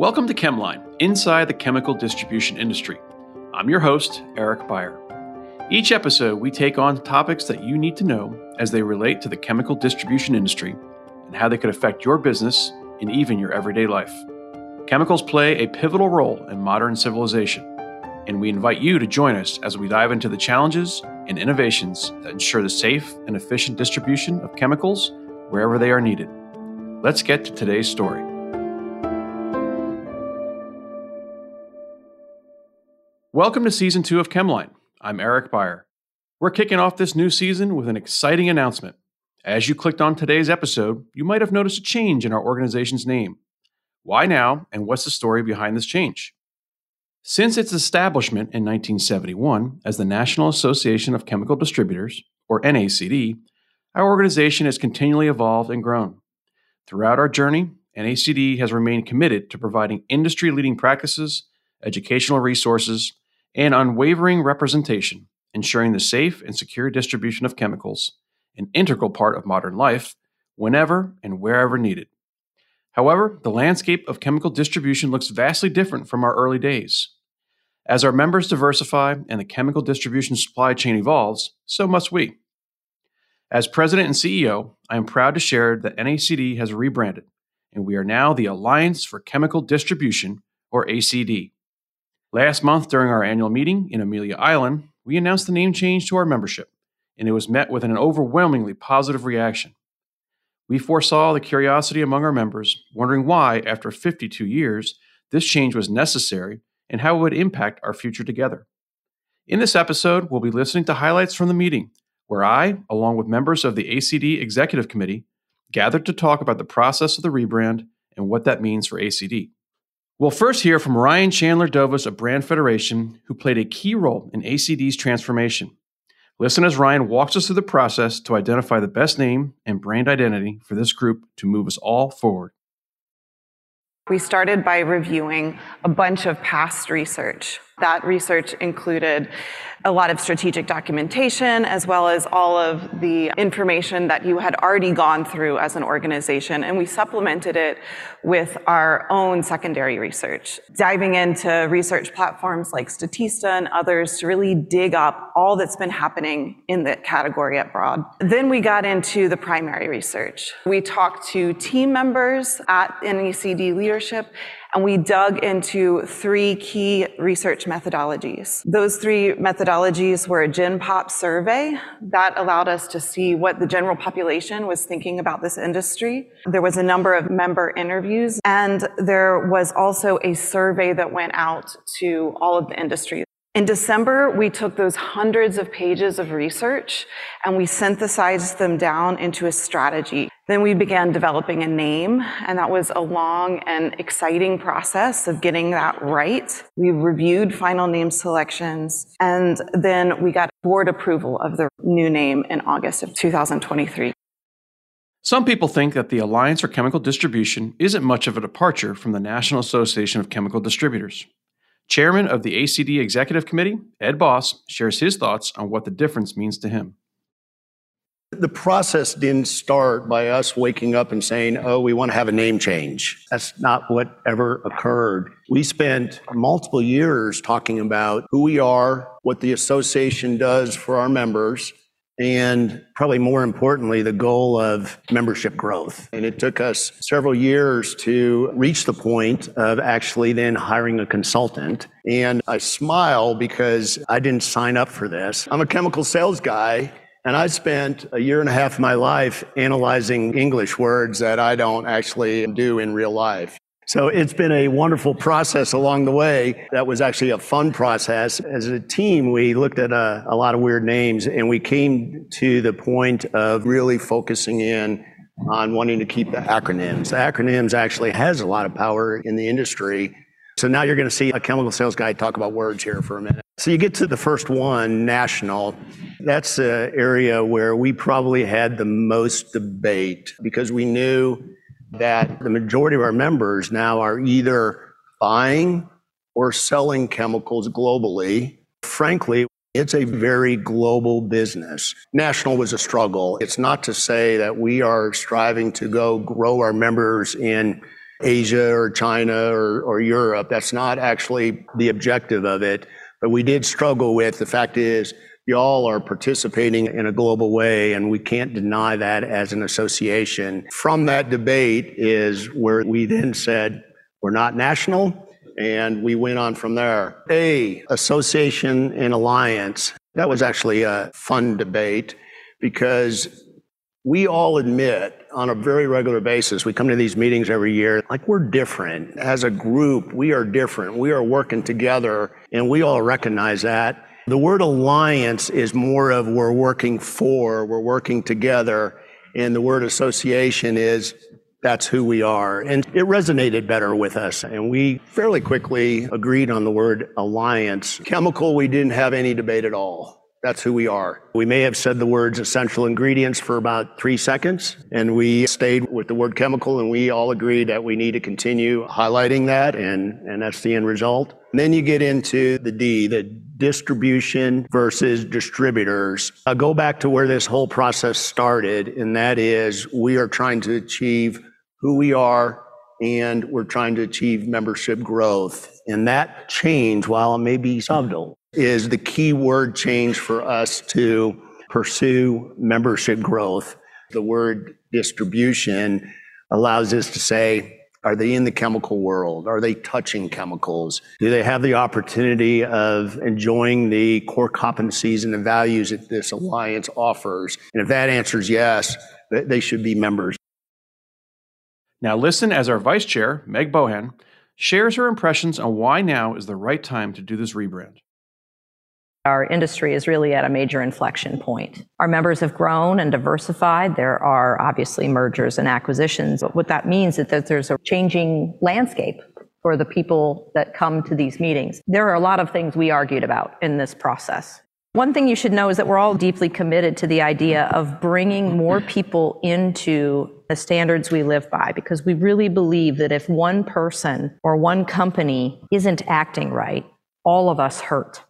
Welcome to Chemline, inside the chemical distribution industry. I'm your host, Eric Beyer. Each episode, we take on topics that you need to know as they relate to the chemical distribution industry and how they could affect your business and even your everyday life. Chemicals play a pivotal role in modern civilization, and we invite you to join us as we dive into the challenges and innovations that ensure the safe and efficient distribution of chemicals wherever they are needed. Let's get to today's story. Welcome to season two of Chemline. I'm Eric Beyer. We're kicking off this new season with an exciting announcement. As you clicked on today's episode, you might have noticed a change in our organization's name. Why now, and what's the story behind this change? Since its establishment in 1971 as the National Association of Chemical Distributors, or NACD, our organization has continually evolved and grown. Throughout our journey, NACD has remained committed to providing industry leading practices, educational resources, and unwavering representation, ensuring the safe and secure distribution of chemicals, an integral part of modern life, whenever and wherever needed. However, the landscape of chemical distribution looks vastly different from our early days. As our members diversify and the chemical distribution supply chain evolves, so must we. As president and CEO, I am proud to share that NACD has rebranded, and we are now the Alliance for Chemical Distribution, or ACD. Last month, during our annual meeting in Amelia Island, we announced the name change to our membership, and it was met with an overwhelmingly positive reaction. We foresaw the curiosity among our members, wondering why, after 52 years, this change was necessary and how it would impact our future together. In this episode, we'll be listening to highlights from the meeting, where I, along with members of the ACD Executive Committee, gathered to talk about the process of the rebrand and what that means for ACD. We'll first hear from Ryan Chandler Dovas of Brand Federation, who played a key role in ACD's transformation. Listen as Ryan walks us through the process to identify the best name and brand identity for this group to move us all forward. We started by reviewing a bunch of past research. That research included a lot of strategic documentation, as well as all of the information that you had already gone through as an organization. And we supplemented it with our own secondary research, diving into research platforms like Statista and others to really dig up all that's been happening in the category at Broad. Then we got into the primary research. We talked to team members at NACD leadership and we dug into three key research methodologies. Those three methodologies were a Gen Pop survey that allowed us to see what the general population was thinking about this industry. There was a number of member interviews, and there was also a survey that went out to all of the industry. In December, we took those hundreds of pages of research and we synthesized them down into a strategy. Then we began developing a name, and that was a long and exciting process of getting that right. We reviewed final name selections, and then we got board approval of the new name in August of 2023. Some people think that the Alliance for Chemical Distribution isn't much of a departure from the National Association of Chemical Distributors. Chairman of the ACD Executive Committee, Ed Boss, shares his thoughts on what the difference means to him. The process didn't start by us waking up and saying, oh, we want to have a name change. That's not what ever occurred. We spent multiple years talking about who we are, what the association does for our members, and probably more importantly, the goal of membership growth. And it took us several years to reach the point of actually then hiring a consultant. And I smile because I didn't sign up for this. I'm a chemical sales guy. And I spent a year and a half of my life analyzing English words that I don't actually do in real life. So it's been a wonderful process along the way. That was actually a fun process. As a team, we looked at a, a, lot of weird names and we came to the point of really focusing in on wanting to keep the acronyms. The acronyms actually has a lot of power in the industry. So now you're going to see a chemical sales guy talk about words here for a minute. So you get to the first one, national. That's an area where we probably had the most debate because we knew that the majority of our members now are either buying or selling chemicals globally. Frankly, it's a very global business. National was a struggle. It's not to say that we are striving to go grow our members in Asia or China or, Europe. That's not actually the objective of it. But we did struggle with the fact is y'all are participating in a global way, and we can't deny that as an association. From that debate is where we then said, we're not national, and we went on from there. A, association and alliance. That was actually a fun debate because we all admit on a very regular basis, we come to these meetings every year, like we're different. As a group, we are different. We are working together, and we all recognize that. The word alliance is more of we're working for, we're working together, and the word association is that's who we are. And it resonated better with us. And we fairly quickly agreed on the word alliance. Chemical, we didn't have any debate at all. That's who we are. We may have said the words essential ingredients for about three seconds, and we stayed with the word chemical, and we all agreed that we need to continue highlighting that, and, and that's the end result. And then you get into the D, the distribution versus distributors. I'll go back to where this whole process started, and that is we are trying to achieve who we are and we're trying to achieve membership growth. And that change, while it may be subtle, is the key word change for us to pursue membership growth. The word distribution allows us to say, are they in the chemical world? Are they touching chemicals? Do they have the opportunity of enjoying the core competencies and the values that this alliance offers? And if that answer is yes, they should be members. Now, listen as our vice chair, Meg Bohan, shares her impressions on why now is the right time to do this rebrand. Our industry is really at a major inflection point. Our members have grown and diversified. There are obviously mergers and acquisitions. But what that means is that there's a changing landscape for the people that come to these meetings. There are a lot of things we argued about in this process. One thing you should know is that we're all deeply committed to the idea of bringing more people into the standards we live by because we really believe that if one person or one company isn't acting right, all of us hurt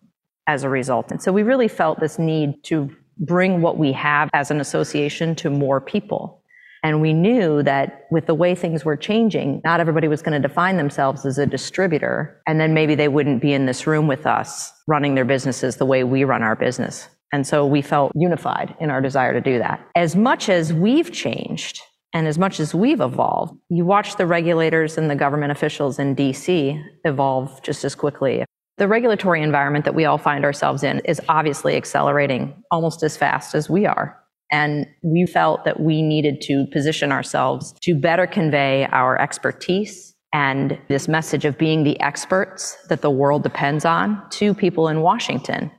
as a result. And so we really felt this need to bring what we have as an association to more people. And we knew that with the way things were changing, not everybody was going to define themselves as a distributor. And then maybe they wouldn't be in this room with us running their businesses the way we run our business. And so we felt unified in our desire to do that. As much as we've changed and as much as we've evolved, you watch the regulators and the government officials in DC evolve just as quickly. The regulatory environment that we all find ourselves in is obviously accelerating almost as fast as we are. And we felt that we needed to position ourselves to better convey our expertise and this message of being the experts that the world depends on to people in Washington.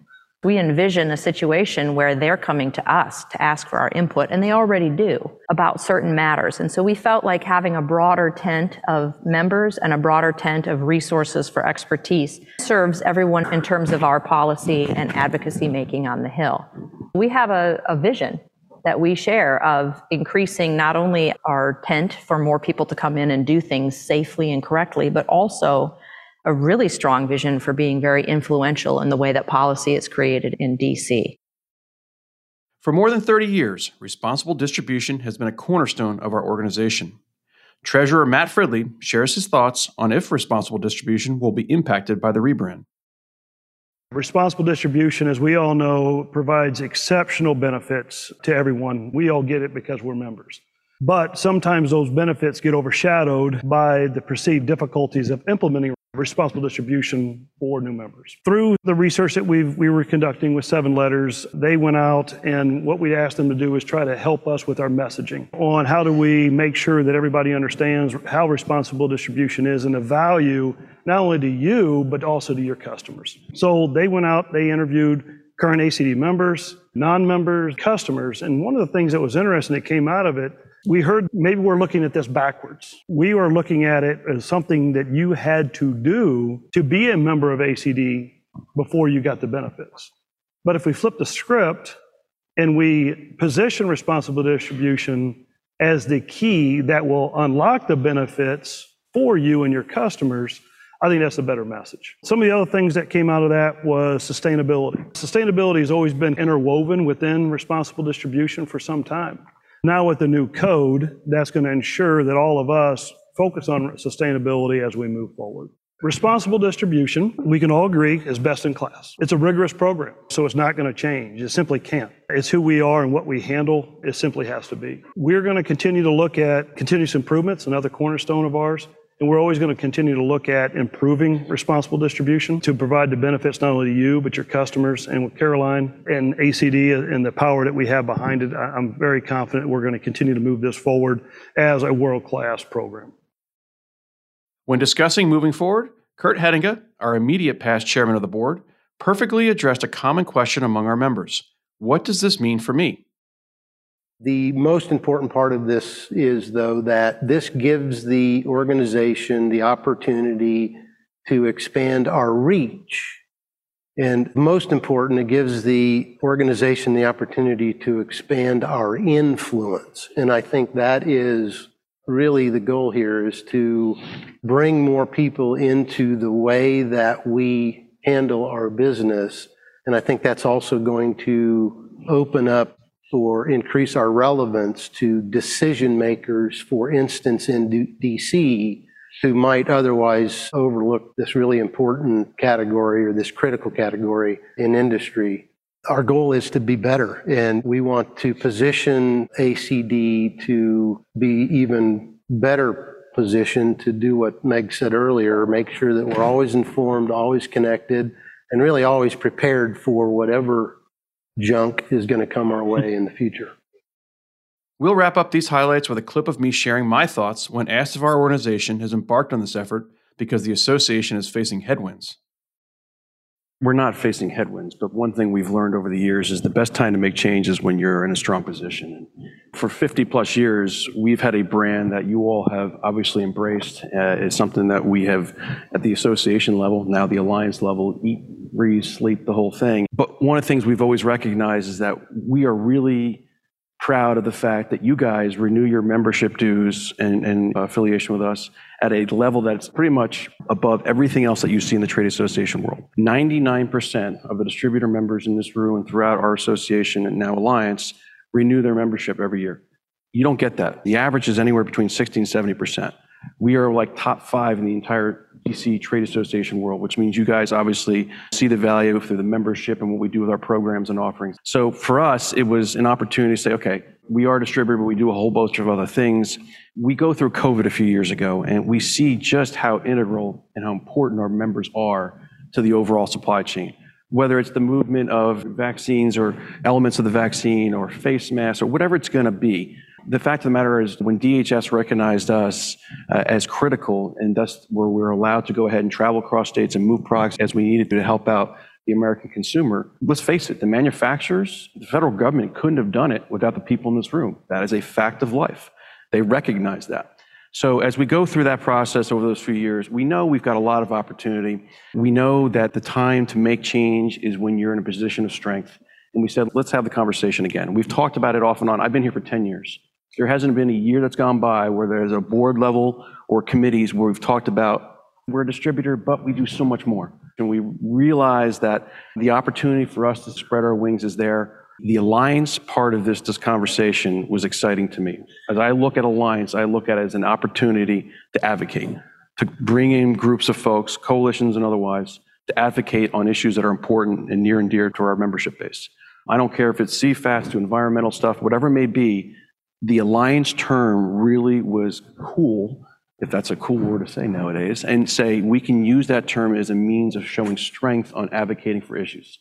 We envision a situation where they're coming to us to ask for our input, and they already do about certain matters. And so we felt like having a broader tent of members and a broader tent of resources for expertise serves everyone in terms of our policy and advocacy making on the Hill. We have a, a vision that we share of increasing not only our tent for more people to come in and do things safely and correctly, but also a really strong vision for being very influential in the way that policy is created in DC. For more than 30 years, responsible distribution has been a cornerstone of our organization. Treasurer Matt Fridley shares his thoughts on if responsible distribution will be impacted by the rebrand. Responsible distribution, as we all know, provides exceptional benefits to everyone. We all get it because we're members. But sometimes those benefits get overshadowed by the perceived difficulties of implementing responsible distribution for new members. Through the research that we we were conducting with Seven Letters, they went out and what we asked them to do is try to help us with our messaging on how do we make sure that everybody understands how responsible distribution is and the value not only to you, but also to your customers. So they went out, they interviewed current ACD members, non-members, customers, and one of the things that was interesting that came out of it we heard maybe we're looking at this backwards. We are looking at it as something that you had to do to be a member of ACD before you got the benefits. But if we flip the script and we position responsible distribution as the key that will unlock the benefits for you and your customers, I think that's a better message. Some of the other things that came out of that was sustainability. Sustainability has always been interwoven within responsible distribution for some time. Now, with the new code, that's going to ensure that all of us focus on sustainability as we move forward. Responsible distribution, we can all agree, is best in class. It's a rigorous program, so it's not going to change. It simply can't. It's who we are and what we handle. It simply has to be. We're going to continue to look at continuous improvements, another cornerstone of ours. And we're always going to continue to look at improving responsible distribution to provide the benefits not only to you, but your customers. And with Caroline and ACD and the power that we have behind it, I'm very confident we're going to continue to move this forward as a world class program. When discussing moving forward, Kurt Hettinga, our immediate past chairman of the board, perfectly addressed a common question among our members What does this mean for me? The most important part of this is, though, that this gives the organization the opportunity to expand our reach. And most important, it gives the organization the opportunity to expand our influence. And I think that is really the goal here is to bring more people into the way that we handle our business. And I think that's also going to open up or increase our relevance to decision makers, for instance, in DC, who might otherwise overlook this really important category or this critical category in industry. Our goal is to be better, and we want to position ACD to be even better positioned to do what Meg said earlier make sure that we're always informed, always connected, and really always prepared for whatever junk is going to come our way in the future. We'll wrap up these highlights with a clip of me sharing my thoughts when asked if our organization has embarked on this effort because the association is facing headwinds we're not facing headwinds, but one thing we've learned over the years is the best time to make change is when you're in a strong position. For 50 plus years, we've had a brand that you all have obviously embraced. Uh, it's something that we have at the association level, now the alliance level, eat, breathe, sleep, the whole thing. But one of the things we've always recognized is that we are really proud of the fact that you guys renew your membership dues and, and affiliation with us at a level that's pretty much above everything else that you see in the trade association world. 99% of the distributor members in this room and throughout our association and now Alliance renew their membership every year. You don't get that. The average is anywhere between 60 and 70%. We are like top five in the entire DC Trade Association world, which means you guys obviously see the value through the membership and what we do with our programs and offerings. So for us, it was an opportunity to say, okay, we are a distributor, but we do a whole bunch of other things. We go through COVID a few years ago, and we see just how integral and how important our members are to the overall supply chain. Whether it's the movement of vaccines or elements of the vaccine or face masks or whatever it's going to be, the fact of the matter is, when DHS recognized us uh, as critical, and thus where we were allowed to go ahead and travel across states and move products as we needed to help out the American consumer, let's face it, the manufacturers, the federal government couldn't have done it without the people in this room. That is a fact of life. They recognize that. So as we go through that process over those few years, we know we've got a lot of opportunity. We know that the time to make change is when you're in a position of strength. And we said, let's have the conversation again. We've talked about it off and on. I've been here for 10 years. There hasn't been a year that's gone by where there's a board level or committees where we've talked about we're a distributor, but we do so much more. And we realize that the opportunity for us to spread our wings is there. The alliance part of this, this conversation was exciting to me. As I look at alliance, I look at it as an opportunity to advocate, to bring in groups of folks, coalitions and otherwise, to advocate on issues that are important and near and dear to our membership base. I don't care if it's CFATS to environmental stuff, whatever it may be, the alliance term really was cool, if that's a cool word to say nowadays, and say we can use that term as a means of showing strength on advocating for issues.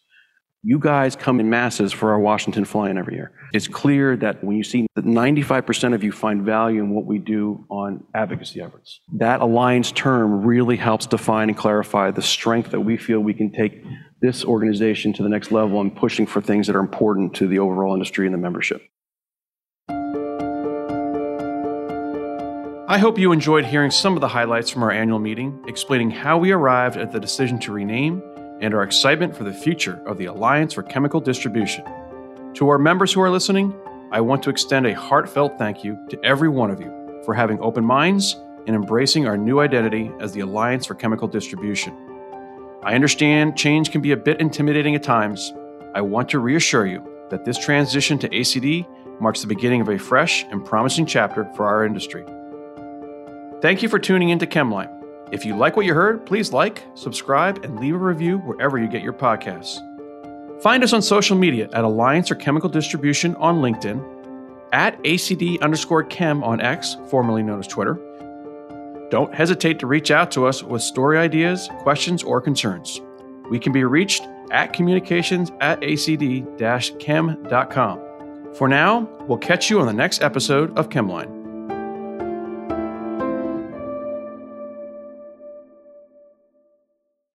You guys come in masses for our Washington fly-in every year. It's clear that when you see that 95% of you find value in what we do on advocacy efforts, that alliance term really helps define and clarify the strength that we feel we can take this organization to the next level and pushing for things that are important to the overall industry and the membership. I hope you enjoyed hearing some of the highlights from our annual meeting, explaining how we arrived at the decision to rename and our excitement for the future of the Alliance for Chemical Distribution. To our members who are listening, I want to extend a heartfelt thank you to every one of you for having open minds and embracing our new identity as the Alliance for Chemical Distribution. I understand change can be a bit intimidating at times. I want to reassure you that this transition to ACD marks the beginning of a fresh and promising chapter for our industry. Thank you for tuning into Chemline. If you like what you heard, please like, subscribe, and leave a review wherever you get your podcasts. Find us on social media at Alliance for Chemical Distribution on LinkedIn, at ACD underscore chem on X, formerly known as Twitter. Don't hesitate to reach out to us with story ideas, questions, or concerns. We can be reached at communications at acd chem.com. For now, we'll catch you on the next episode of Chemline.